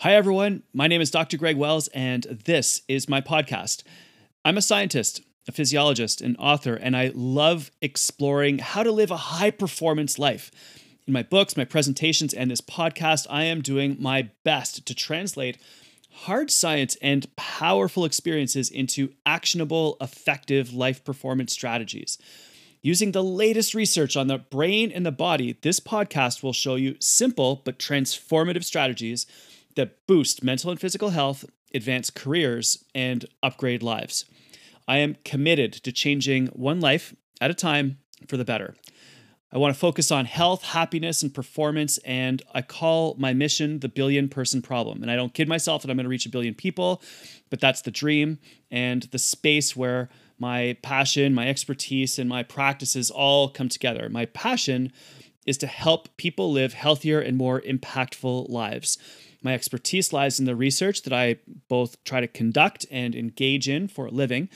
Hi, everyone. My name is Dr. Greg Wells, and this is my podcast. I'm a scientist, a physiologist, an author, and I love exploring how to live a high performance life. In my books, my presentations, and this podcast, I am doing my best to translate hard science and powerful experiences into actionable, effective life performance strategies. Using the latest research on the brain and the body, this podcast will show you simple but transformative strategies that boost mental and physical health, advance careers, and upgrade lives. I am committed to changing one life at a time for the better. I want to focus on health, happiness, and performance, and I call my mission the billion person problem. And I don't kid myself that I'm going to reach a billion people, but that's the dream and the space where my passion, my expertise, and my practices all come together. My passion is to help people live healthier and more impactful lives. My expertise lies in the research that I both try to conduct and engage in for a living.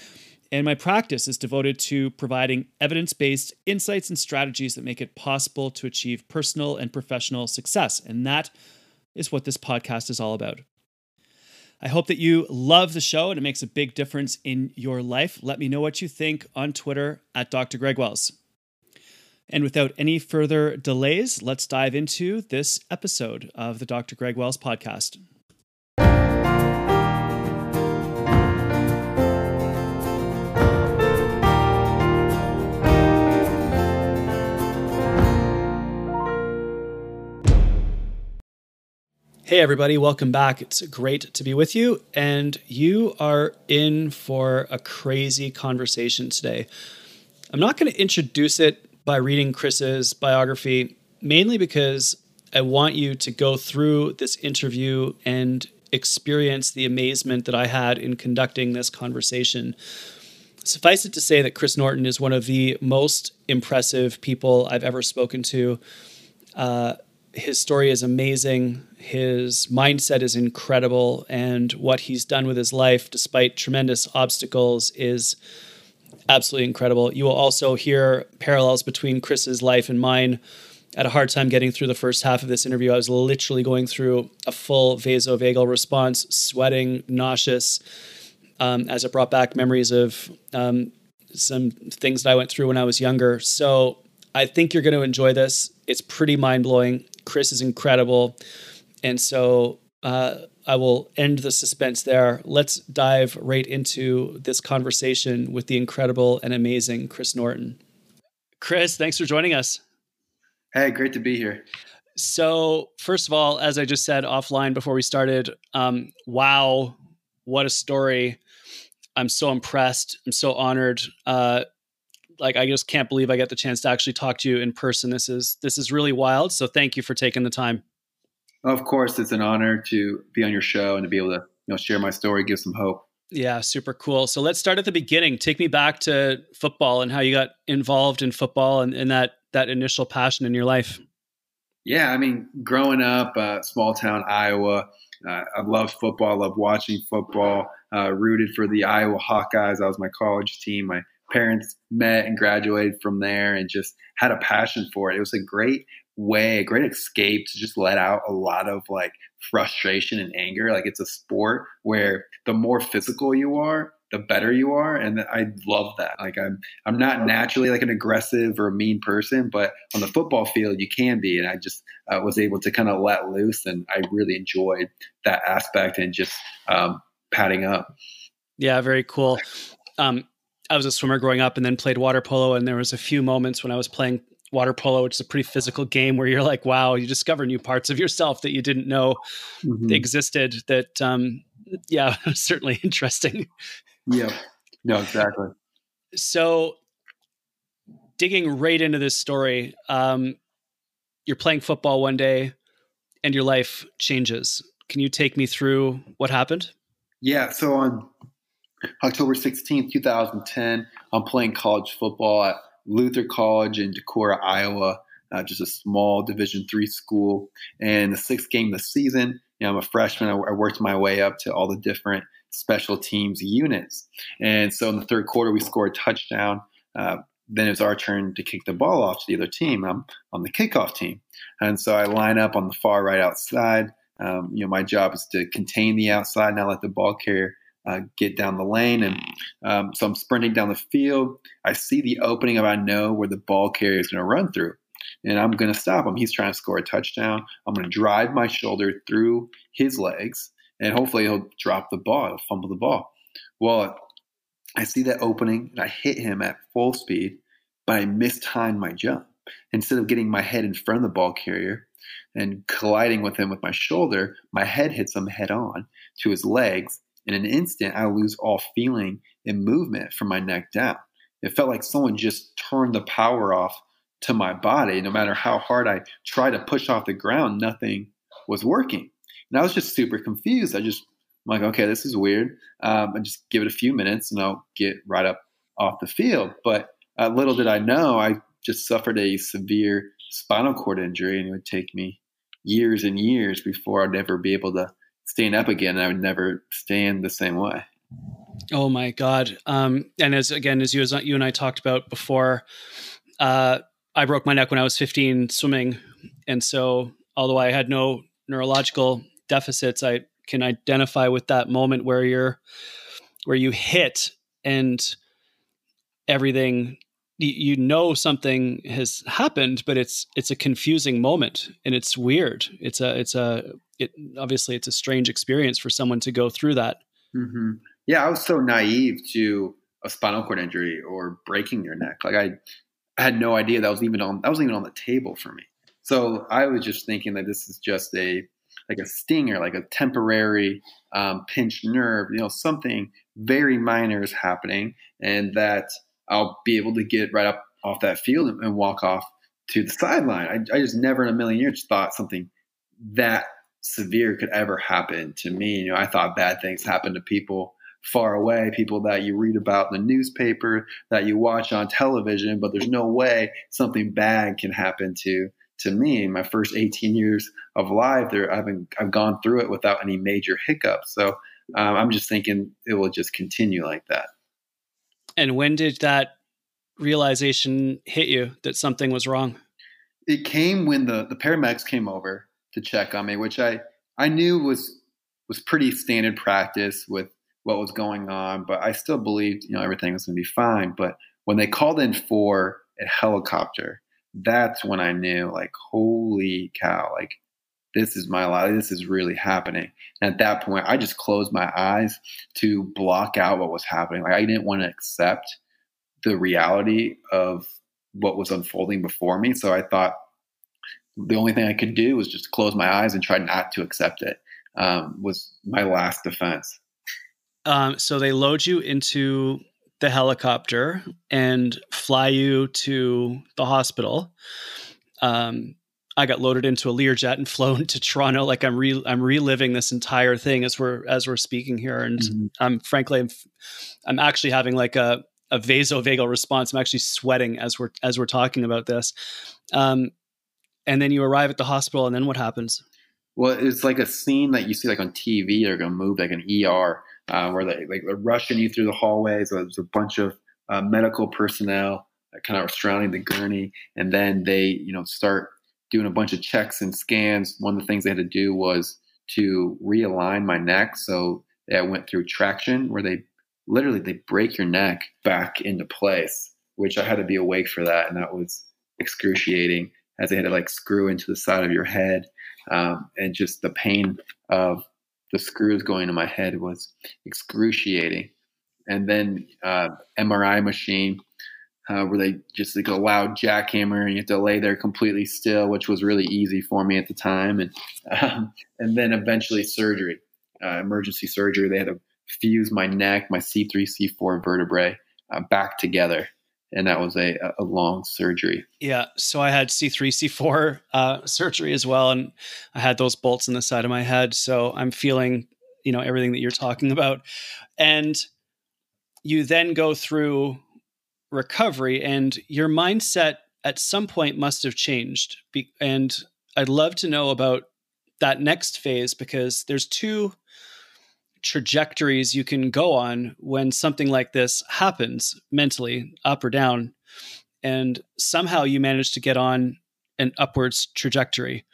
And my practice is devoted to providing evidence based insights and strategies that make it possible to achieve personal and professional success. And that is what this podcast is all about. I hope that you love the show and it makes a big difference in your life. Let me know what you think on Twitter at Dr. Greg Wells. And without any further delays, let's dive into this episode of the Dr. Greg Wells podcast. Hey, everybody, welcome back. It's great to be with you. And you are in for a crazy conversation today. I'm not going to introduce it by reading Chris's biography, mainly because I want you to go through this interview and experience the amazement that I had in conducting this conversation. Suffice it to say that Chris Norton is one of the most impressive people I've ever spoken to. Uh, his story is amazing. His mindset is incredible. And what he's done with his life, despite tremendous obstacles, is absolutely incredible. You will also hear parallels between Chris's life and mine. I had a hard time getting through the first half of this interview. I was literally going through a full vasovagal response, sweating, nauseous, um, as it brought back memories of um, some things that I went through when I was younger. So I think you're going to enjoy this. It's pretty mind blowing. Chris is incredible. And so uh, I will end the suspense there. Let's dive right into this conversation with the incredible and amazing Chris Norton. Chris, thanks for joining us. Hey, great to be here. So, first of all, as I just said offline before we started, um, wow, what a story. I'm so impressed. I'm so honored. Uh, like I just can't believe I get the chance to actually talk to you in person. This is this is really wild. So thank you for taking the time. Of course, it's an honor to be on your show and to be able to you know share my story, give some hope. Yeah, super cool. So let's start at the beginning. Take me back to football and how you got involved in football and, and that that initial passion in your life. Yeah, I mean, growing up, uh, small town Iowa, uh, I love football. I loved watching football. Uh, rooted for the Iowa Hawkeyes. That was my college team. My parents met and graduated from there, and just had a passion for it. It was a great way, a great escape to just let out a lot of like frustration and anger. Like it's a sport where the more physical you are, the better you are, and I love that. Like I'm, I'm not naturally like an aggressive or a mean person, but on the football field you can be, and I just uh, was able to kind of let loose, and I really enjoyed that aspect and just um, padding up. Yeah, very cool. Um, I was a swimmer growing up, and then played water polo, and there was a few moments when I was playing water polo, which is a pretty physical game where you're like, wow, you discover new parts of yourself that you didn't know mm-hmm. existed. That, um, yeah, certainly interesting. Yeah, no, exactly. So, digging right into this story, um, you're playing football one day and your life changes. Can you take me through what happened? Yeah. So, on October 16th, 2010, I'm playing college football at Luther College in Decorah, Iowa, uh, just a small Division three school. And the sixth game of the season, you know, I'm a freshman. I, I worked my way up to all the different special teams units. And so in the third quarter, we scored a touchdown. Uh, then it was our turn to kick the ball off to the other team. I'm on the kickoff team. And so I line up on the far right outside. Um, you know, my job is to contain the outside, not let the ball carrier uh, get down the lane. And um, so I'm sprinting down the field. I see the opening, of I know where the ball carrier is going to run through. And I'm going to stop him. He's trying to score a touchdown. I'm going to drive my shoulder through his legs, and hopefully he'll drop the ball, he'll fumble the ball. Well, I see that opening, and I hit him at full speed, but I mistimed my jump. Instead of getting my head in front of the ball carrier and colliding with him with my shoulder, my head hits him head on to his legs. In an instant, I lose all feeling and movement from my neck down. It felt like someone just turned the power off to my body. No matter how hard I tried to push off the ground, nothing was working. And I was just super confused. I just, I'm like, okay, this is weird. Um, and just give it a few minutes and I'll get right up off the field. But uh, little did I know, I just suffered a severe spinal cord injury, and it would take me years and years before I'd ever be able to stand up again. I would never stand the same way. Oh my God! Um, and as again, as you as you and I talked about before, uh, I broke my neck when I was 15 swimming, and so although I had no neurological deficits, I can identify with that moment where you're where you hit and everything you know something has happened but it's it's a confusing moment and it's weird. It's a it's a it obviously it's a strange experience for someone to go through that. Mm-hmm. yeah i was so naive to a spinal cord injury or breaking your neck. Like i, I had no idea that was even on that was even on the table for me. So i was just thinking that this is just a like a stinger like a temporary um, pinched nerve you know something very minor is happening and that I'll be able to get right up off that field and, and walk off to the sideline. I, I, just never in a million years thought something that severe could ever happen to me. You know, I thought bad things happen to people far away, people that you read about in the newspaper, that you watch on television, but there's no way something bad can happen to to me. My first 18 years of life, there I've been, I've gone through it without any major hiccups. So um, I'm just thinking it will just continue like that. And when did that realization hit you that something was wrong? It came when the, the paramedics came over to check on me, which I, I knew was was pretty standard practice with what was going on, but I still believed, you know, everything was gonna be fine. But when they called in for a helicopter, that's when I knew, like, holy cow, like this is my life. This is really happening. And at that point, I just closed my eyes to block out what was happening. Like I didn't want to accept the reality of what was unfolding before me. So I thought the only thing I could do was just close my eyes and try not to accept it. Um, was my last defense. Um, so they load you into the helicopter and fly you to the hospital. Um, I got loaded into a Learjet and flown to Toronto. Like I'm re- I'm reliving this entire thing as we're as we're speaking here, and mm-hmm. I'm frankly I'm, I'm actually having like a a vasovagal response. I'm actually sweating as we're as we're talking about this. Um, and then you arrive at the hospital, and then what happens? Well, it's like a scene that you see like on TV. They're gonna move like an ER uh, where they like they're rushing you through the hallways. There's a bunch of uh, medical personnel kind of surrounding the gurney, and then they you know start doing a bunch of checks and scans. One of the things they had to do was to realign my neck. So I went through traction where they literally they break your neck back into place, which I had to be awake for that, and that was excruciating as they had to like screw into the side of your head, um, and just the pain of the screws going into my head was excruciating. And then uh, MRI machine uh, where they just like a loud jackhammer and you have to lay there completely still, which was really easy for me at the time. And um, and then eventually surgery, uh, emergency surgery. They had to fuse my neck, my C three C four vertebrae uh, back together, and that was a, a long surgery. Yeah, so I had C three C four uh, surgery as well, and I had those bolts in the side of my head. So I'm feeling you know everything that you're talking about, and you then go through recovery and your mindset at some point must have changed. Be- and i'd love to know about that next phase because there's two trajectories you can go on when something like this happens mentally up or down and somehow you manage to get on an upwards trajectory.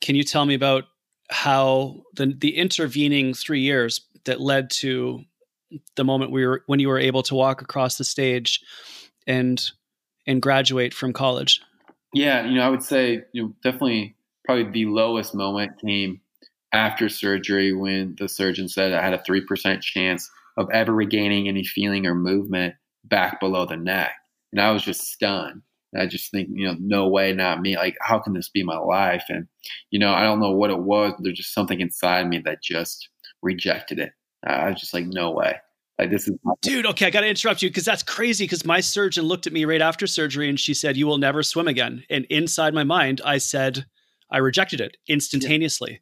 Can you tell me about how the the intervening three years that led to the moment we were when you were able to walk across the stage and and graduate from college? Yeah, you know, I would say you know definitely probably the lowest moment came after surgery when the surgeon said I had a three percent chance of ever regaining any feeling or movement back below the neck, and I was just stunned. I just think, you know, no way, not me. Like, how can this be my life? And, you know, I don't know what it was, but there's just something inside me that just rejected it. I was just like, no way. Like this is dude. Okay, I got to interrupt you because that's crazy. Because my surgeon looked at me right after surgery and she said, "You will never swim again." And inside my mind, I said, I rejected it instantaneously. Yeah.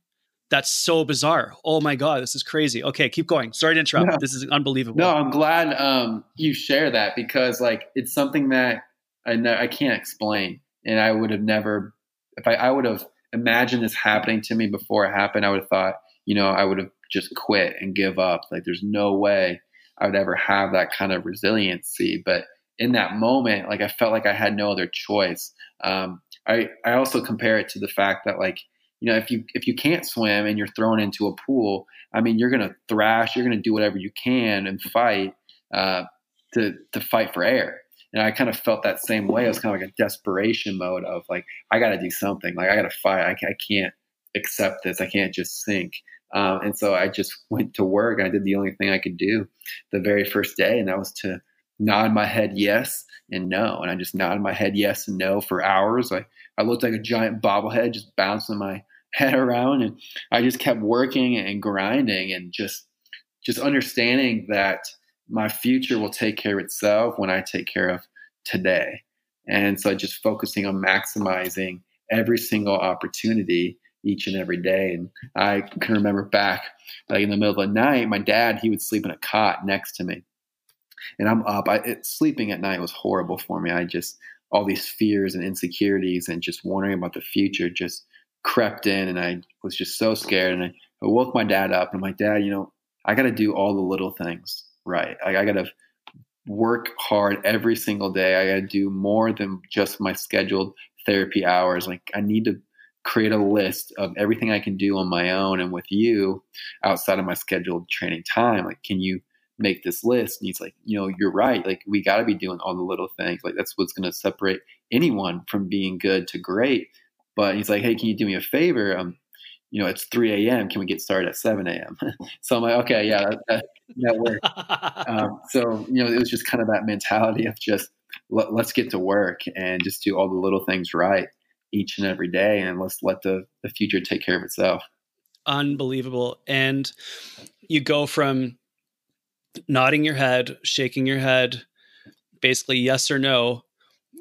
That's so bizarre. Oh my god, this is crazy. Okay, keep going. Sorry to interrupt. No. This is unbelievable. No, I'm glad um, you share that because like it's something that I ne- I can't explain, and I would have never if I, I would have imagined this happening to me before it happened. I would have thought, you know, I would have just quit and give up. Like there's no way I would ever have that kind of resiliency. But in that moment, like I felt like I had no other choice. Um, I I also compare it to the fact that like you know if you if you can't swim and you're thrown into a pool, I mean you're gonna thrash, you're gonna do whatever you can and fight uh, to to fight for air. And I kind of felt that same way. It was kind of like a desperation mode of like I got to do something. Like I got to fight. I, I can't accept this. I can't just sink. Um, and so I just went to work. I did the only thing I could do the very first day, and that was to nod my head yes and no. And I just nodded my head yes and no for hours. I, I looked like a giant bobblehead just bouncing my head around. And I just kept working and grinding and just just understanding that my future will take care of itself when I take care of today. And so just focusing on maximizing every single opportunity each and every day. And I can remember back, like in the middle of the night, my dad, he would sleep in a cot next to me. And I'm up. I, it, sleeping at night was horrible for me. I just, all these fears and insecurities and just wondering about the future just crept in. And I was just so scared. And I, I woke my dad up and I'm like, Dad, you know, I got to do all the little things right. I got to work hard every single day. I got to do more than just my scheduled therapy hours. Like, I need to create a list of everything I can do on my own and with you outside of my scheduled training time. Like, can you make this list? And he's like, you know, you're right. Like, we got to be doing all the little things. Like, that's what's going to separate anyone from being good to great. But he's like, hey, can you do me a favor? Um, you know, it's 3 a.m. Can we get started at 7 a.m.? so I'm like, okay, yeah, that, that, works. um, so, you know, it was just kind of that mentality of just let, us get to work and just do all the little things right each and every day and let's let the, the future take care of itself. Unbelievable. And you go from nodding your head shaking your head basically yes or no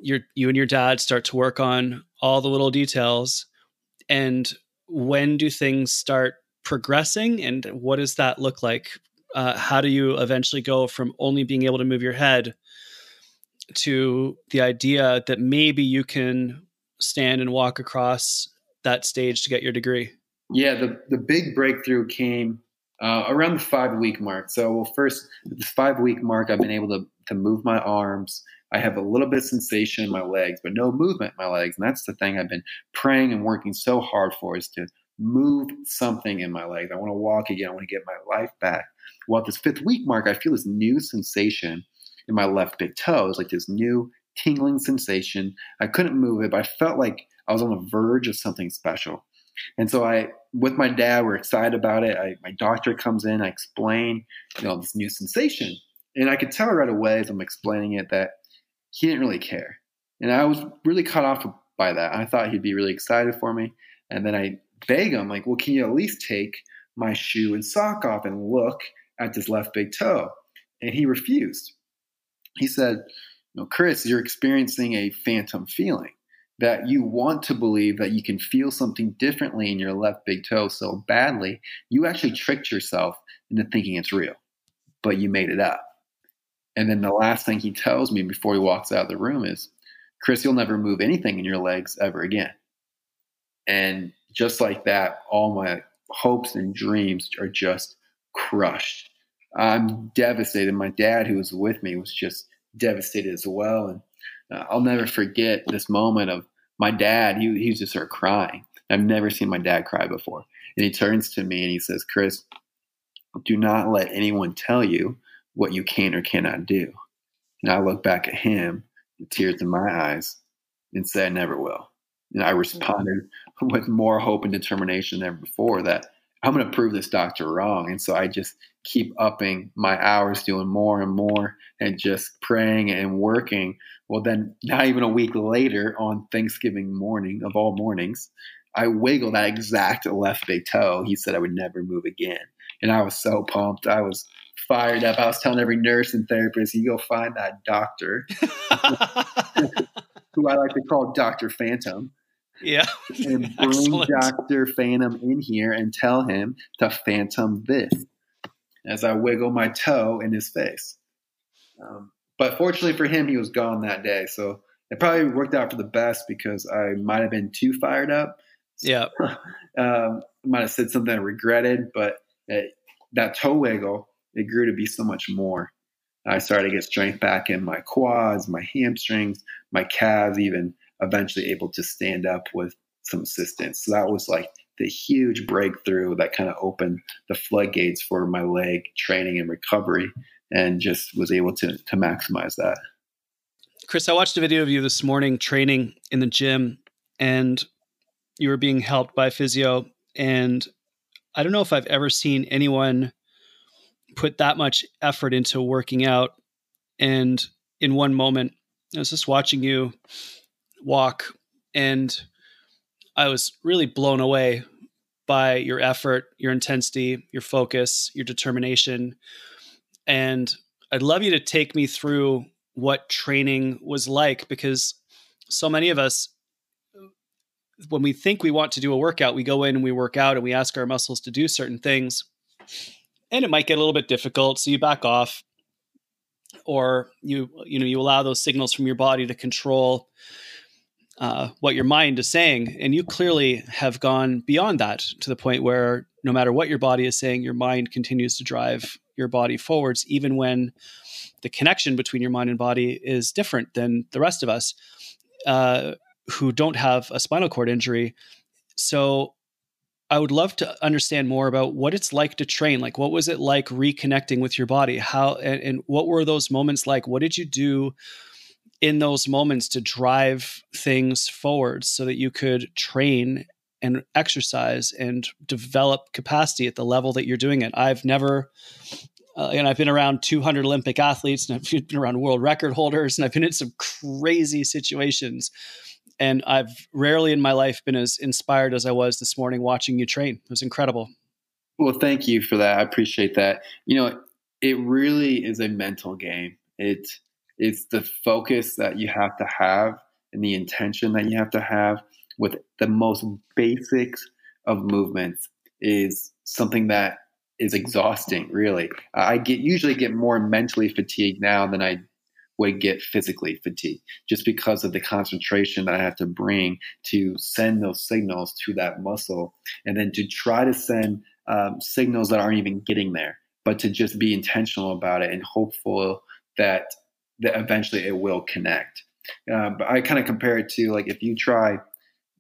you you and your dad start to work on all the little details. And when do things start progressing and what does that look like? Uh, how do you eventually go from only being able to move your head to the idea that maybe you can stand and walk across that stage to get your degree? Yeah, the, the big breakthrough came uh, around the five week mark. So, well, first, the five week mark, I've been able to, to move my arms. I have a little bit of sensation in my legs, but no movement in my legs. And that's the thing I've been praying and working so hard for is to move something in my legs. I want to walk again. I want to get my life back. Well, at this fifth week mark, I feel this new sensation in my left big toe. It's like this new tingling sensation. I couldn't move it, but I felt like I was on the verge of something special. And so I, with my dad, we're excited about it. I, my doctor comes in, I explain, you know, this new sensation, and I could tell right away as I'm explaining it that he didn't really care, and I was really cut off by that. I thought he'd be really excited for me, and then I beg him, like, well, can you at least take my shoe and sock off and look at this left big toe? And he refused. He said, know, Chris, you're experiencing a phantom feeling that you want to believe that you can feel something differently in your left big toe so badly, you actually tricked yourself into thinking it's real, but you made it up. And then the last thing he tells me before he walks out of the room is, Chris, you'll never move anything in your legs ever again. And just like that, all my hopes and dreams are just crushed. I'm devastated. My dad, who was with me, was just devastated as well. And uh, I'll never forget this moment of my dad. He, he just started crying. I've never seen my dad cry before. And he turns to me and he says, Chris, do not let anyone tell you what you can or cannot do. And I look back at him tears in my eyes and say, I never will. And I responded with more hope and determination than before that I'm going to prove this doctor wrong. And so I just keep upping my hours, doing more and more, and just praying and working. Well, then, not even a week later, on Thanksgiving morning of all mornings, I wiggled that exact left big toe. He said I would never move again. And I was so pumped. I was fired up. I was telling every nurse and therapist, you go find that doctor, who I like to call Dr. Phantom. Yeah. and bring Dr. Phantom in here and tell him to phantom this as I wiggle my toe in his face. Um, but fortunately for him, he was gone that day. So it probably worked out for the best because I might have been too fired up. Yeah. um, might have said something I regretted, but it, that toe wiggle, it grew to be so much more. I started to get strength back in my quads, my hamstrings, my calves, even eventually able to stand up with some assistance. So that was like the huge breakthrough that kind of opened the floodgates for my leg training and recovery and just was able to to maximize that. Chris, I watched a video of you this morning training in the gym and you were being helped by physio and I don't know if I've ever seen anyone put that much effort into working out and in one moment I was just watching you walk and I was really blown away by your effort, your intensity, your focus, your determination. And I'd love you to take me through what training was like because so many of us, when we think we want to do a workout, we go in and we work out and we ask our muscles to do certain things. And it might get a little bit difficult. So you back off or you you know you allow those signals from your body to control uh, what your mind is saying. And you clearly have gone beyond that to the point where no matter what your body is saying, your mind continues to drive your body forwards, even when the connection between your mind and body is different than the rest of us uh, who don't have a spinal cord injury. So I would love to understand more about what it's like to train. Like, what was it like reconnecting with your body? How and, and what were those moments like? What did you do? In those moments to drive things forward so that you could train and exercise and develop capacity at the level that you're doing it. I've never, uh, and I've been around 200 Olympic athletes and I've been around world record holders and I've been in some crazy situations. And I've rarely in my life been as inspired as I was this morning watching you train. It was incredible. Well, thank you for that. I appreciate that. You know, it really is a mental game. It it's the focus that you have to have and the intention that you have to have with the most basics of movements is something that is exhausting really. I get usually get more mentally fatigued now than i would get physically fatigued just because of the concentration that i have to bring to send those signals to that muscle and then to try to send um, signals that aren't even getting there but to just be intentional about it and hopeful that that eventually it will connect. Uh, but I kind of compare it to like if you try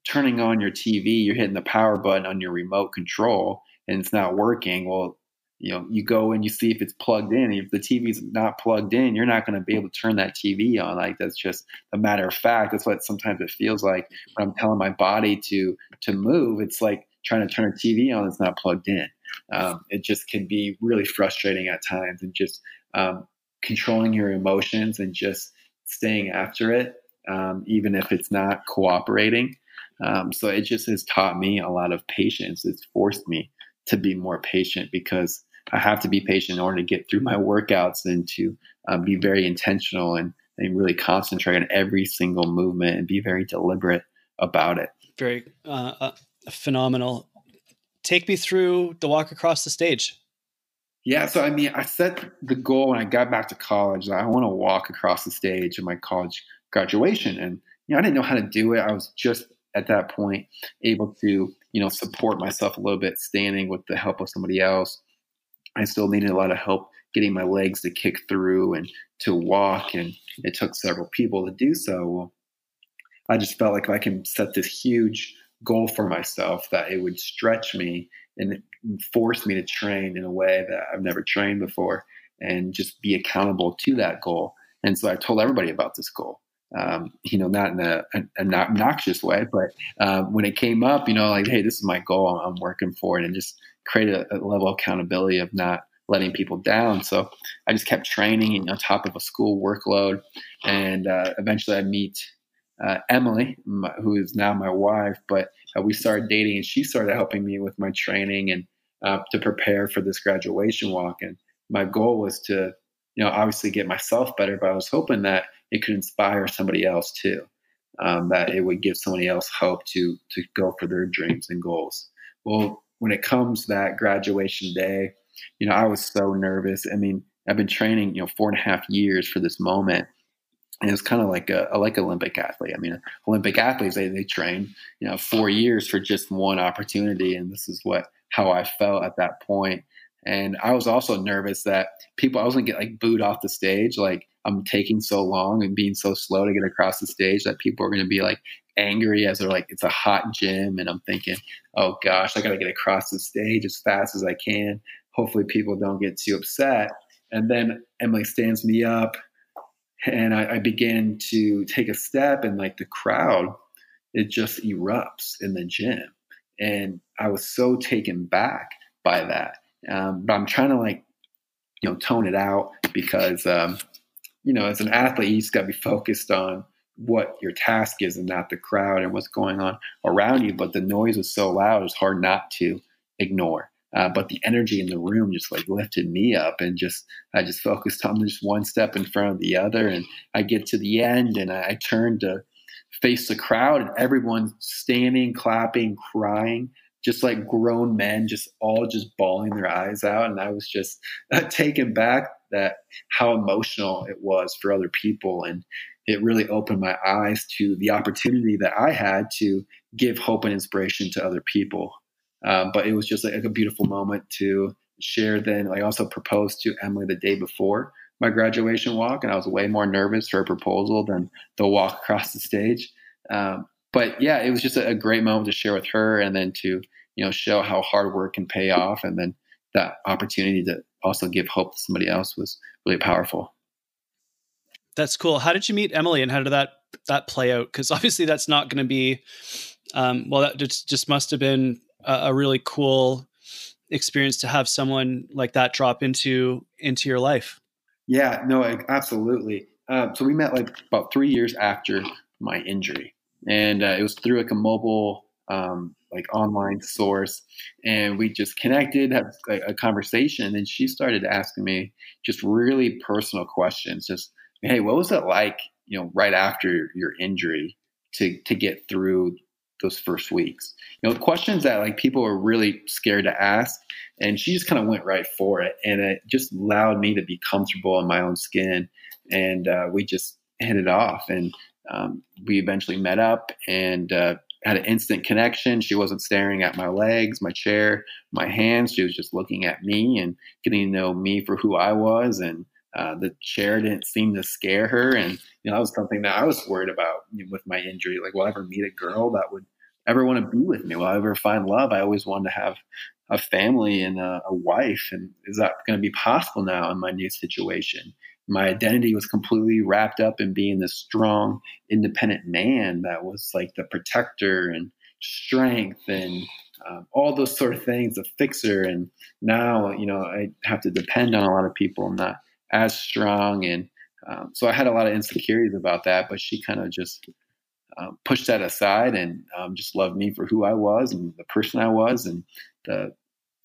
turning on your TV, you're hitting the power button on your remote control and it's not working. Well, you know, you go and you see if it's plugged in. If the TV's not plugged in, you're not going to be able to turn that TV on. Like that's just a matter of fact. That's what sometimes it feels like when I'm telling my body to to move. It's like trying to turn a TV on that's not plugged in. Um, it just can be really frustrating at times, and just um, controlling your emotions and just staying after it, um, even if it's not cooperating. Um, so it just has taught me a lot of patience. It's forced me to be more patient because I have to be patient in order to get through my workouts and to um, be very intentional and, and really concentrate on every single movement and be very deliberate about it. Very uh, uh, phenomenal. Take me through the walk across the stage. Yeah, so I mean, I set the goal when I got back to college that I want to walk across the stage of my college graduation, and you know, I didn't know how to do it. I was just at that point able to, you know, support myself a little bit standing with the help of somebody else. I still needed a lot of help getting my legs to kick through and to walk, and it took several people to do so. Well, I just felt like if I can set this huge goal for myself, that it would stretch me and it forced me to train in a way that I've never trained before and just be accountable to that goal. And so I told everybody about this goal. Um, you know, not in a, an obnoxious way, but uh, when it came up, you know, like, hey, this is my goal. I'm working for it, and just create a, a level of accountability of not letting people down. So I just kept training on top of a school workload, and uh, eventually I meet uh, Emily, my, who is now my wife. But uh, we started dating, and she started helping me with my training and uh, to prepare for this graduation walk. And my goal was to, you know, obviously get myself better, but I was hoping that it could inspire somebody else too. Um, that it would give somebody else hope to to go for their dreams and goals. Well, when it comes that graduation day, you know, I was so nervous. I mean, I've been training, you know, four and a half years for this moment. And it's kind of like a, like Olympic athlete. I mean, Olympic athletes they, they train, you know, four years for just one opportunity, and this is what how I felt at that point. And I was also nervous that people, I was gonna get like booed off the stage. Like I'm taking so long and being so slow to get across the stage that people are gonna be like angry as they're like, it's a hot gym. And I'm thinking, oh gosh, I gotta get across the stage as fast as I can. Hopefully people don't get too upset. And then Emily stands me up and I, I begin to take a step and like the crowd, it just erupts in the gym. And I was so taken back by that. Um, but I'm trying to like, you know, tone it out because, um, you know, as an athlete, you just got to be focused on what your task is and not the crowd and what's going on around you. But the noise was so loud, it's hard not to ignore. Uh, but the energy in the room just like lifted me up and just I just focused on just one step in front of the other. And I get to the end and I, I turn to face the crowd and everyone's standing, clapping, crying just like grown men, just all just bawling their eyes out. And I was just uh, taken back that how emotional it was for other people. And it really opened my eyes to the opportunity that I had to give hope and inspiration to other people. Um, but it was just like a beautiful moment to share. Then I also proposed to Emily the day before my graduation walk, and I was way more nervous for a proposal than the walk across the stage. Um, but yeah, it was just a, a, great moment to share with her, and then to you know show how hard work can pay off, and then that opportunity to also give hope to somebody else was really powerful. That's cool. How did you meet Emily, and how did that that play out? Because obviously, that's not going to be. Um, well, that just, just must have been a, a really cool experience to have someone like that drop into into your life. Yeah, no, absolutely. Uh, so we met like about three years after my injury, and uh, it was through like a mobile um, like online source and we just connected had like, a conversation and she started asking me just really personal questions just hey what was it like you know right after your injury to to get through those first weeks you know questions that like people were really scared to ask and she just kind of went right for it and it just allowed me to be comfortable in my own skin and uh, we just hit it off and um, we eventually met up and uh, had an instant connection. She wasn't staring at my legs, my chair, my hands. She was just looking at me and getting to know me for who I was. And uh, the chair didn't seem to scare her. And, you know, that was something that I was worried about with my injury. Like, will I ever meet a girl that would ever want to be with me? Will I ever find love? I always wanted to have a family and a, a wife. And is that going to be possible now in my new situation? my identity was completely wrapped up in being this strong, independent man that was like the protector and strength and um, all those sort of things, a fixer. And now, you know, I have to depend on a lot of people. I'm not as strong. And um, so I had a lot of insecurities about that, but she kind of just um, pushed that aside and um, just loved me for who I was and the person I was. And the,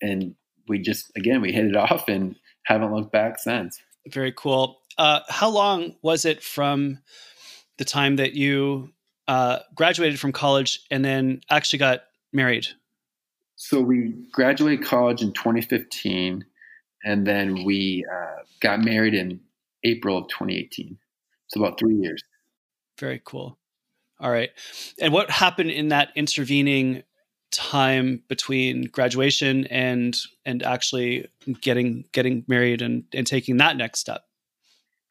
and we just, again, we hit it off and haven't looked back since. Very cool. Uh, how long was it from the time that you uh, graduated from college and then actually got married? So we graduated college in 2015, and then we uh, got married in April of 2018. So about three years. Very cool. All right. And what happened in that intervening time between graduation and and actually getting getting married and and taking that next step?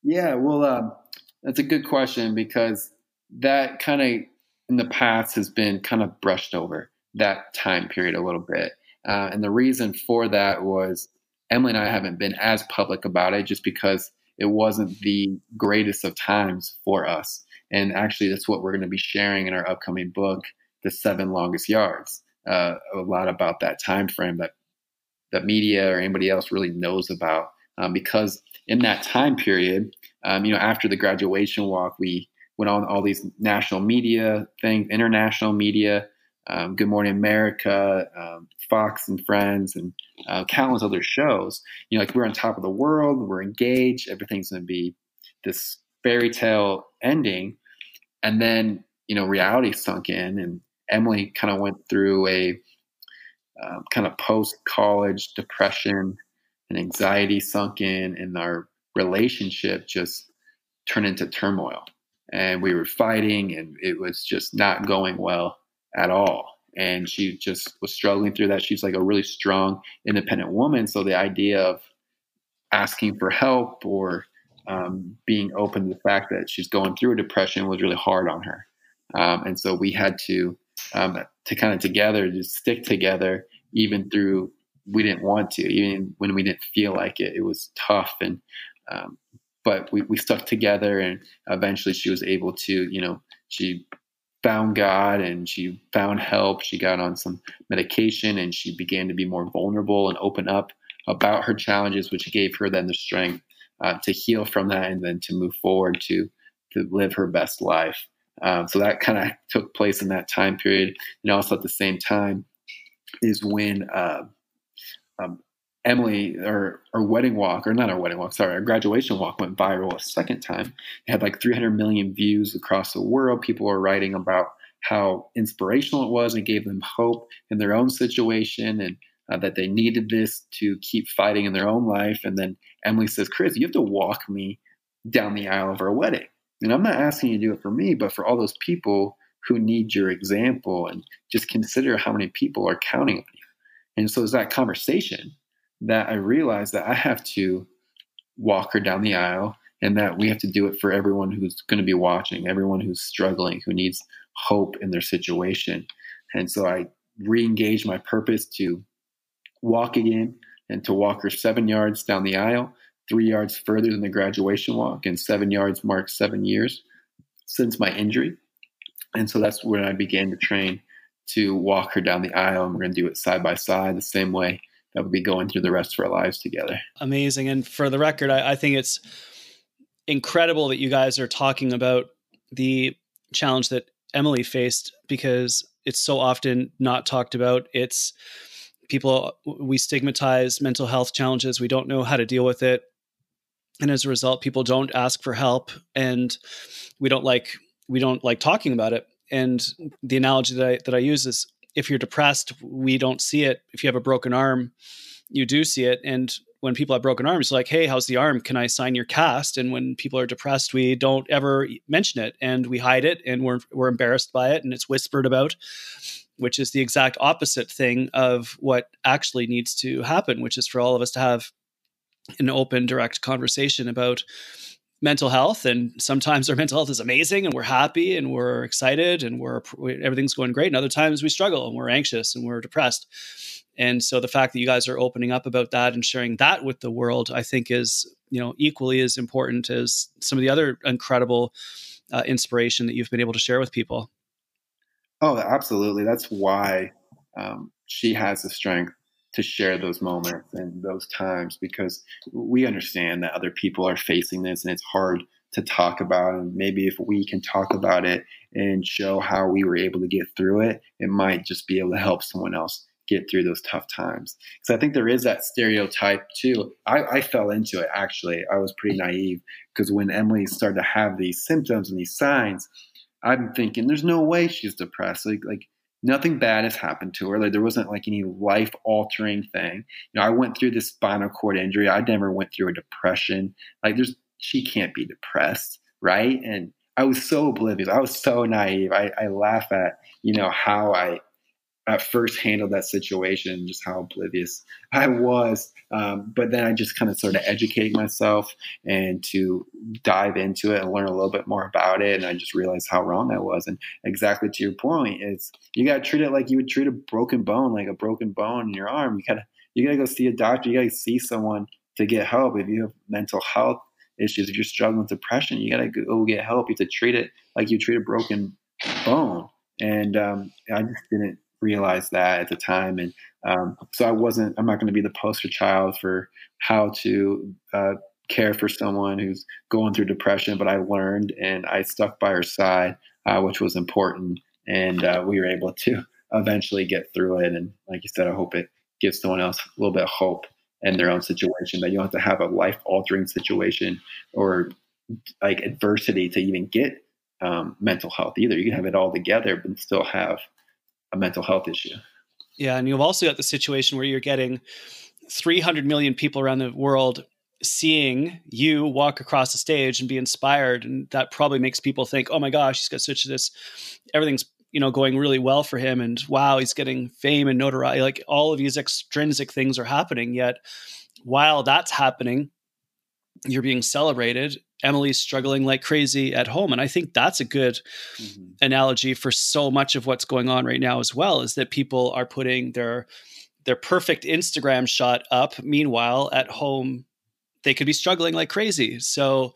Yeah, well, um, that's a good question because that kind of in the past has been kind of brushed over that time period a little bit. Uh, and the reason for that was Emily and I haven't been as public about it just because it wasn't the greatest of times for us. And actually, that's what we're going to be sharing in our upcoming book, The Seven Longest Yards. Uh, a lot about that time frame that that media or anybody else really knows about, um, because in that time period, um, you know, after the graduation walk, we went on all these national media things, international media, um, Good Morning America, um, Fox and Friends, and uh, countless other shows. You know, like we're on top of the world, we're engaged, everything's going to be this fairy tale ending, and then you know reality sunk in, and Emily kind of went through a um, kind of post college depression and anxiety sunk in, and our relationship just turned into turmoil. And we were fighting, and it was just not going well at all. And she just was struggling through that. She's like a really strong, independent woman. So the idea of asking for help or um, being open to the fact that she's going through a depression was really hard on her. Um, and so we had to um, to kind of together just stick together even through we didn't want to even when we didn't feel like it it was tough and um, but we, we stuck together and eventually she was able to you know she found God and she found help. She got on some medication and she began to be more vulnerable and open up about her challenges, which gave her then the strength uh, to heal from that and then to move forward to to live her best life. Um, so that kind of took place in that time period, and also at the same time is when uh, um, Emily or our wedding walk, or not our wedding walk, sorry, our graduation walk went viral a second time. It had like 300 million views across the world. People were writing about how inspirational it was and it gave them hope in their own situation and uh, that they needed this to keep fighting in their own life. And then Emily says, Chris, you have to walk me down the aisle of our wedding. And I'm not asking you to do it for me, but for all those people who need your example and just consider how many people are counting on you. And so it's that conversation that I realized that I have to walk her down the aisle and that we have to do it for everyone who's going to be watching, everyone who's struggling, who needs hope in their situation. And so I re engaged my purpose to walk again and to walk her seven yards down the aisle, three yards further than the graduation walk, and seven yards marks seven years since my injury. And so that's when I began to train to walk her down the aisle. And we're going to do it side by side the same way that would be going through the rest of our lives together. Amazing. And for the record, I, I think it's incredible that you guys are talking about the challenge that Emily faced because it's so often not talked about. It's people, we stigmatize mental health challenges, we don't know how to deal with it. And as a result, people don't ask for help and we don't like we don't like talking about it. And the analogy that I, that I use is if you're depressed, we don't see it. If you have a broken arm, you do see it. And when people have broken arms, like, hey, how's the arm? Can I sign your cast? And when people are depressed, we don't ever mention it and we hide it and we're, we're embarrassed by it and it's whispered about, which is the exact opposite thing of what actually needs to happen, which is for all of us to have an open, direct conversation about mental health and sometimes our mental health is amazing and we're happy and we're excited and we're everything's going great and other times we struggle and we're anxious and we're depressed. And so the fact that you guys are opening up about that and sharing that with the world i think is you know equally as important as some of the other incredible uh, inspiration that you've been able to share with people. Oh absolutely. That's why um, she has the strength to share those moments and those times because we understand that other people are facing this and it's hard to talk about and maybe if we can talk about it and show how we were able to get through it it might just be able to help someone else get through those tough times. So i think there is that stereotype too. I, I fell into it actually. I was pretty naive because when emily started to have these symptoms and these signs i'm thinking there's no way she's depressed. Like like nothing bad has happened to her. Like there wasn't like any life altering thing. You know, I went through this spinal cord injury. I never went through a depression. Like there's she can't be depressed, right? And I was so oblivious. I was so naive. I, I laugh at, you know, how I at first handled that situation, just how oblivious I was. Um, but then I just kind of started educating myself and to dive into it and learn a little bit more about it. And I just realized how wrong I was. And exactly to your point, is you got to treat it like you would treat a broken bone, like a broken bone in your arm. You gotta you gotta go see a doctor. You gotta see someone to get help. If you have mental health issues, if you're struggling with depression, you gotta go get help. You have to treat it like you treat a broken bone. And um, I just didn't realize that at the time. And um, so I wasn't, I'm not going to be the poster child for how to uh, care for someone who's going through depression, but I learned and I stuck by her side, uh, which was important. And uh, we were able to eventually get through it. And like you said, I hope it gives someone else a little bit of hope in their own situation that you don't have to have a life altering situation or like adversity to even get um, mental health either. You can have it all together, but still have a mental health issue. Yeah, and you've also got the situation where you're getting 300 million people around the world seeing you walk across the stage and be inspired, and that probably makes people think, "Oh my gosh, he's got such this, everything's you know going really well for him, and wow, he's getting fame and notoriety. Like all of these extrinsic things are happening. Yet, while that's happening, you're being celebrated Emily's struggling like crazy at home. And I think that's a good mm-hmm. analogy for so much of what's going on right now as well, is that people are putting their their perfect Instagram shot up. Meanwhile, at home, they could be struggling like crazy. So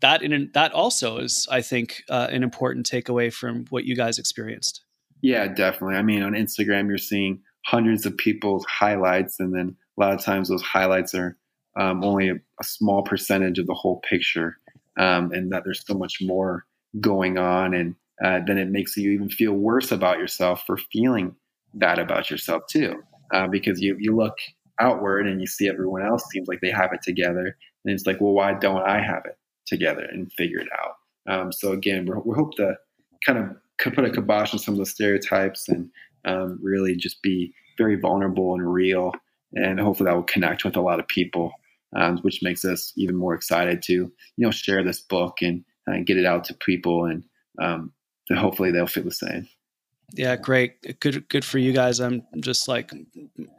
that in that also is, I think, uh, an important takeaway from what you guys experienced. Yeah, definitely. I mean, on Instagram, you're seeing hundreds of people's highlights, and then a lot of times those highlights are um, only a, a, small percentage of the whole picture, um, and that there's so much more going on, and uh, then it makes you even feel worse about yourself for feeling that about yourself too, uh, because you you look outward and you see everyone else seems like they have it together, and it's like, well, why don't I have it together and figure it out? Um, so again, we hope to kind of put a kibosh on some of the stereotypes and um, really just be very vulnerable and real and hopefully that will connect with a lot of people um, which makes us even more excited to you know share this book and uh, get it out to people and um, hopefully they'll feel the same. Yeah great. Good good for you guys. I'm just like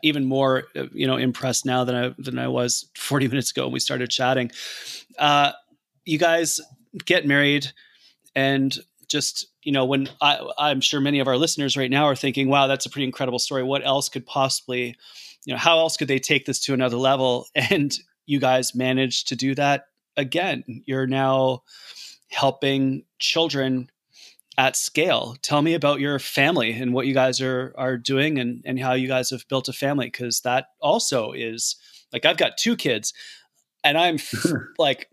even more you know impressed now than i than i was 40 minutes ago when we started chatting. Uh you guys get married and just you know when i i'm sure many of our listeners right now are thinking wow that's a pretty incredible story. What else could possibly you know how else could they take this to another level? And you guys managed to do that again. You're now helping children at scale. Tell me about your family and what you guys are are doing and and how you guys have built a family because that also is like I've got two kids and I'm like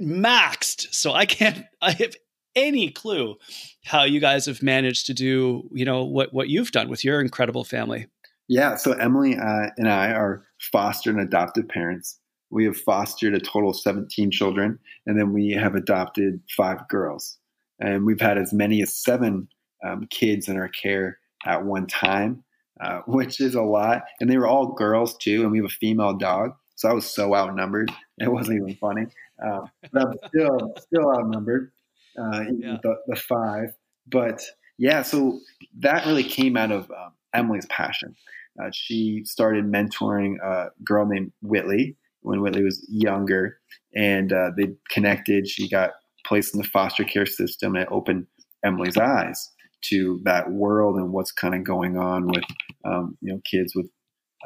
maxed so I can't I have any clue how you guys have managed to do, you know, what what you've done with your incredible family. Yeah, so Emily uh, and I are foster and adoptive parents. We have fostered a total of 17 children, and then we have adopted five girls. And we've had as many as seven um, kids in our care at one time, uh, which is a lot. And they were all girls too, and we have a female dog. So I was so outnumbered. It wasn't even funny. Um, but I'm still, still outnumbered, uh, yeah. the, the, five. But yeah, so that really came out of um, Emily's passion. Uh, she started mentoring a girl named Whitley, when Whitley was younger, and uh, they connected. She got placed in the foster care system, and it opened Emily's eyes to that world and what's kind of going on with um, you know kids with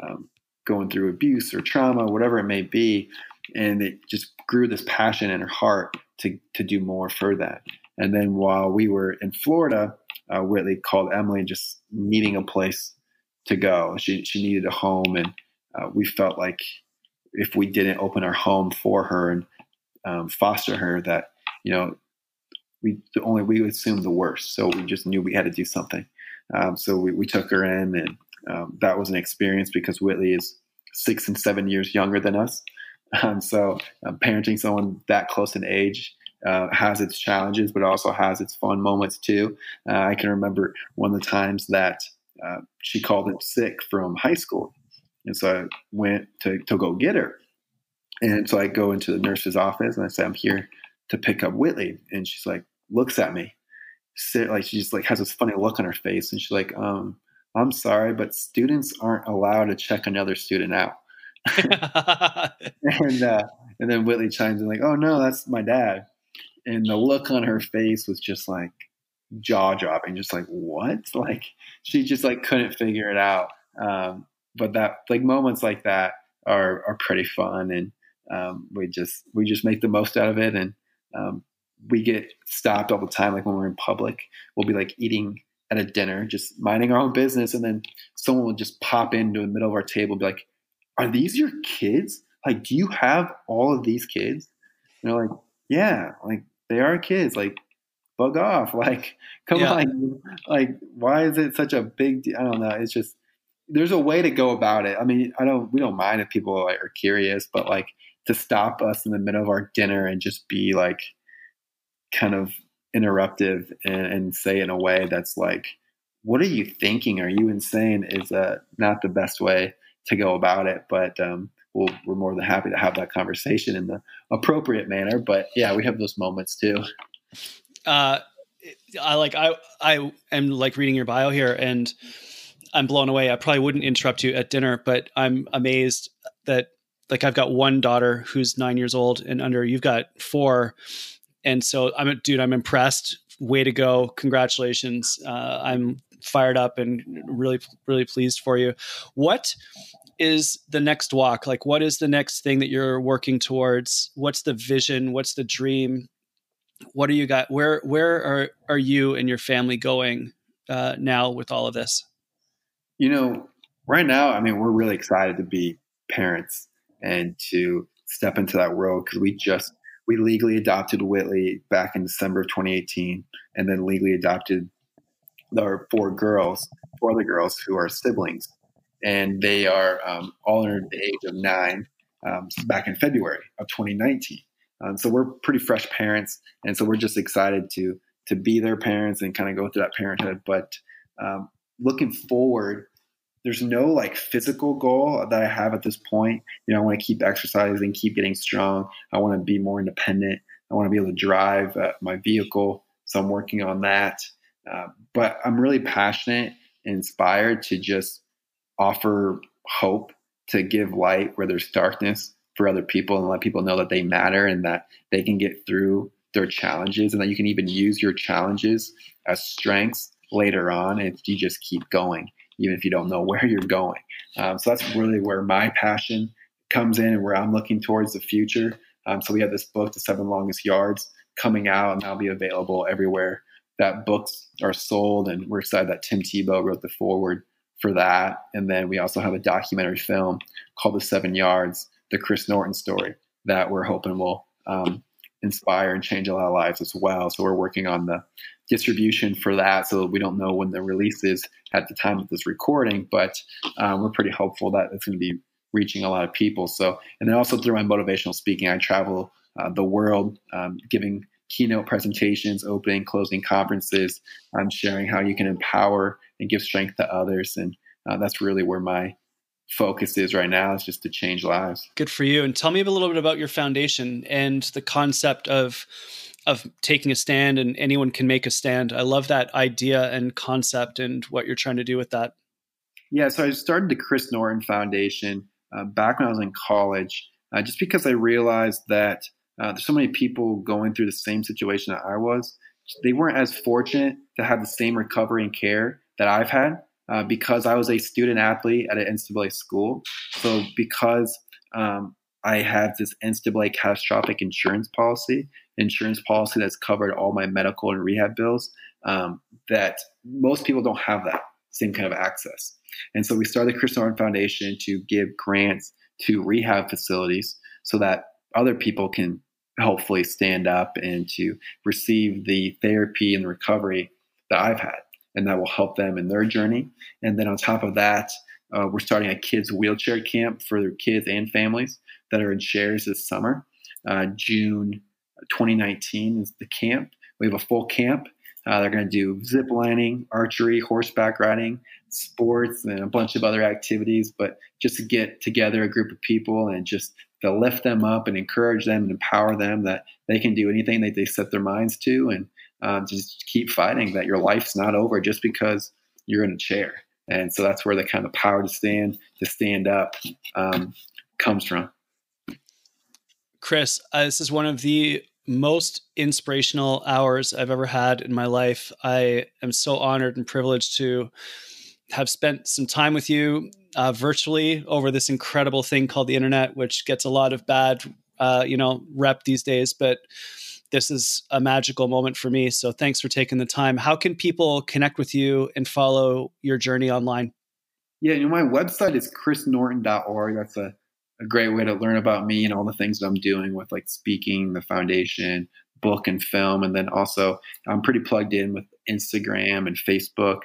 um, going through abuse or trauma, whatever it may be, and it just grew this passion in her heart to to do more for that. And then while we were in Florida, uh, Whitley called Emily just needing a place to go. She she needed a home, and uh, we felt like if we didn't open our home for her and um, foster her, that you know we only we assumed the worst. So we just knew we had to do something. Um, so we, we took her in, and um, that was an experience because Whitley is six and seven years younger than us. Um, so um, parenting someone that close in age uh, has its challenges, but also has its fun moments too. Uh, I can remember one of the times that uh, she called in sick from high school, and so I went to, to go get her. And so I go into the nurse's office and I say, I'm here to pick up Whitley. And she's like, looks at me, sit, like she just like has this funny look on her face. And she's like, um, I'm sorry, but students aren't allowed to check another student out. and uh, and then Whitley chimes in like, "Oh no, that's my dad." And the look on her face was just like jaw dropping, just like what? Like she just like couldn't figure it out. Um, but that like moments like that are are pretty fun, and um, we just we just make the most out of it, and um, we get stopped all the time. Like when we're in public, we'll be like eating at a dinner, just minding our own business, and then someone will just pop into the middle of our table, be like, "Are these your kids? Like, do you have all of these kids?" And they're like, "Yeah, like they are kids. Like, bug off. Like, come yeah. on. Like, why is it such a big deal? I don't know. It's just there's a way to go about it. I mean, I don't we don't mind if people are, curious, but like to stop us in the middle of our dinner and just be like kind of interruptive and, and say in a way that's like, what are you thinking? Are you insane? Is uh, not the best way to go about it. But um, we we are more than happy to have that conversation in the appropriate manner. But yeah, we have those moments too. Uh, I like I I am like reading your bio here and I'm blown away. I probably wouldn't interrupt you at dinner, but I'm amazed that like I've got one daughter who's nine years old and under. You've got four, and so I'm dude. I'm impressed. Way to go! Congratulations. Uh, I'm fired up and really really pleased for you. What is the next walk? Like, what is the next thing that you're working towards? What's the vision? What's the dream? What do you got? Where where are are you and your family going uh, now with all of this? You know, right now, I mean, we're really excited to be parents and to step into that world because we just we legally adopted Whitley back in December of 2018, and then legally adopted our four girls, four other girls who are siblings, and they are um, all under the age of nine um, back in February of 2019. Um, so we're pretty fresh parents, and so we're just excited to to be their parents and kind of go through that parenthood. But um, looking forward, there's no like physical goal that I have at this point. You know, I want to keep exercising, keep getting strong. I want to be more independent. I want to be able to drive uh, my vehicle. So I'm working on that. Uh, but I'm really passionate and inspired to just offer hope, to give light where there's darkness for other people and let people know that they matter and that they can get through their challenges and that you can even use your challenges as strengths later on if you just keep going even if you don't know where you're going. Um, so that's really where my passion comes in and where I'm looking towards the future. Um, so we have this book, The Seven Longest Yards, coming out and that'll be available everywhere that books are sold. And we're excited that Tim Tebow wrote the foreword for that. And then we also have a documentary film called The Seven Yards, the Chris Norton story that we're hoping will um, inspire and change a lot of lives as well. So we're working on the distribution for that. So we don't know when the release is at the time of this recording, but um, we're pretty hopeful that it's going to be reaching a lot of people. So, and then also through my motivational speaking, I travel uh, the world um, giving keynote presentations, opening, closing conferences. I'm sharing how you can empower and give strength to others. And uh, that's really where my focus is right now is just to change lives. Good for you. And tell me a little bit about your foundation and the concept of of taking a stand and anyone can make a stand. I love that idea and concept and what you're trying to do with that. Yeah, so I started the Chris Norton Foundation uh, back when I was in college, uh, just because I realized that uh, there's so many people going through the same situation that I was. They weren't as fortunate to have the same recovery and care that I've had uh, because I was a student athlete at an NCAA school. So because um, I have this NCAA catastrophic insurance policy, insurance policy that's covered all my medical and rehab bills. Um, that most people don't have that same kind of access. And so we started the Chris Norton Foundation to give grants to rehab facilities so that other people can hopefully stand up and to receive the therapy and recovery that I've had. And that will help them in their journey. And then on top of that, uh, we're starting a kids wheelchair camp for their kids and families that are in shares this summer. Uh, June 2019 is the camp. We have a full camp. Uh, they're going to do zip lining, archery, horseback riding, sports, and a bunch of other activities. But just to get together a group of people and just to lift them up and encourage them and empower them that they can do anything that they set their minds to, and um, just keep fighting. That your life's not over just because you're in a chair. And so that's where the kind of power to stand, to stand up, um, comes from. Chris, uh, this is one of the most inspirational hours I've ever had in my life. I am so honored and privileged to have spent some time with you uh, virtually over this incredible thing called the internet, which gets a lot of bad, uh, you know, rep these days. But this is a magical moment for me. So thanks for taking the time. How can people connect with you and follow your journey online? Yeah, you know, my website is chrisnorton.org. That's a, a great way to learn about me and all the things that I'm doing with like speaking, the foundation, book and film. And then also I'm pretty plugged in with Instagram and Facebook.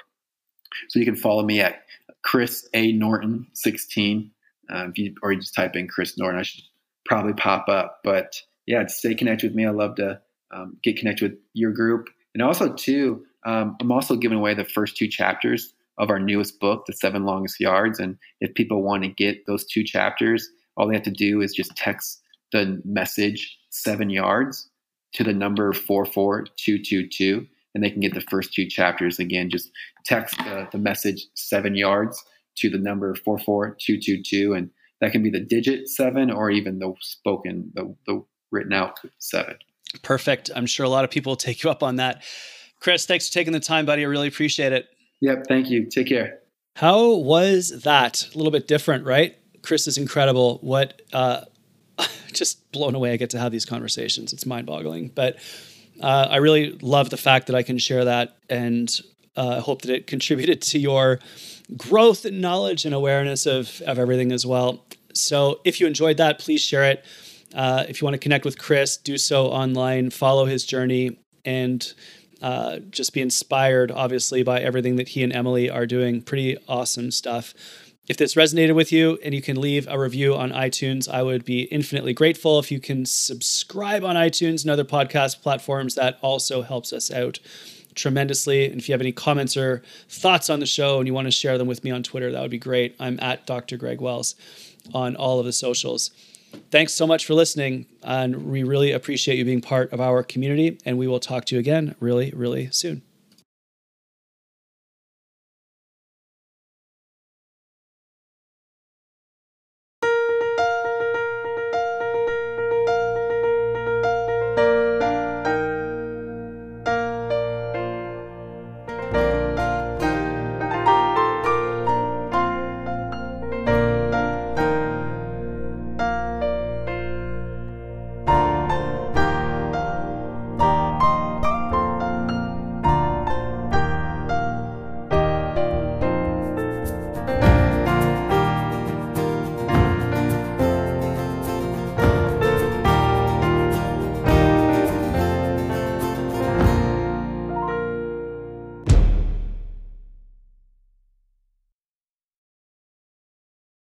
So you can follow me at Chris A Norton 16. Uh, if you, or you just type in Chris Norton, I should probably pop up. But yeah, stay connected with me. I love to um, get connected with your group. And also, too, um, I'm also giving away the first two chapters of our newest book, The Seven Longest Yards. And if people want to get those two chapters, all they have to do is just text the message seven yards to the number 44222 and they can get the first two chapters. Again, just text the, the message seven yards to the number 44222, and that can be the digit seven or even the spoken, the, the written out seven. Perfect. I'm sure a lot of people will take you up on that. Chris, thanks for taking the time, buddy. I really appreciate it. Yep. Thank you. Take care. How was that? A little bit different, right? Chris is incredible. What, uh, just blown away. I get to have these conversations. It's mind boggling. But uh, I really love the fact that I can share that and uh, hope that it contributed to your growth and knowledge and awareness of, of everything as well. So if you enjoyed that, please share it. Uh, if you want to connect with Chris, do so online, follow his journey, and uh, just be inspired, obviously, by everything that he and Emily are doing. Pretty awesome stuff. If this resonated with you and you can leave a review on iTunes, I would be infinitely grateful. If you can subscribe on iTunes and other podcast platforms, that also helps us out tremendously. And if you have any comments or thoughts on the show and you want to share them with me on Twitter, that would be great. I'm at Dr. Greg Wells on all of the socials. Thanks so much for listening. And we really appreciate you being part of our community. And we will talk to you again really, really soon.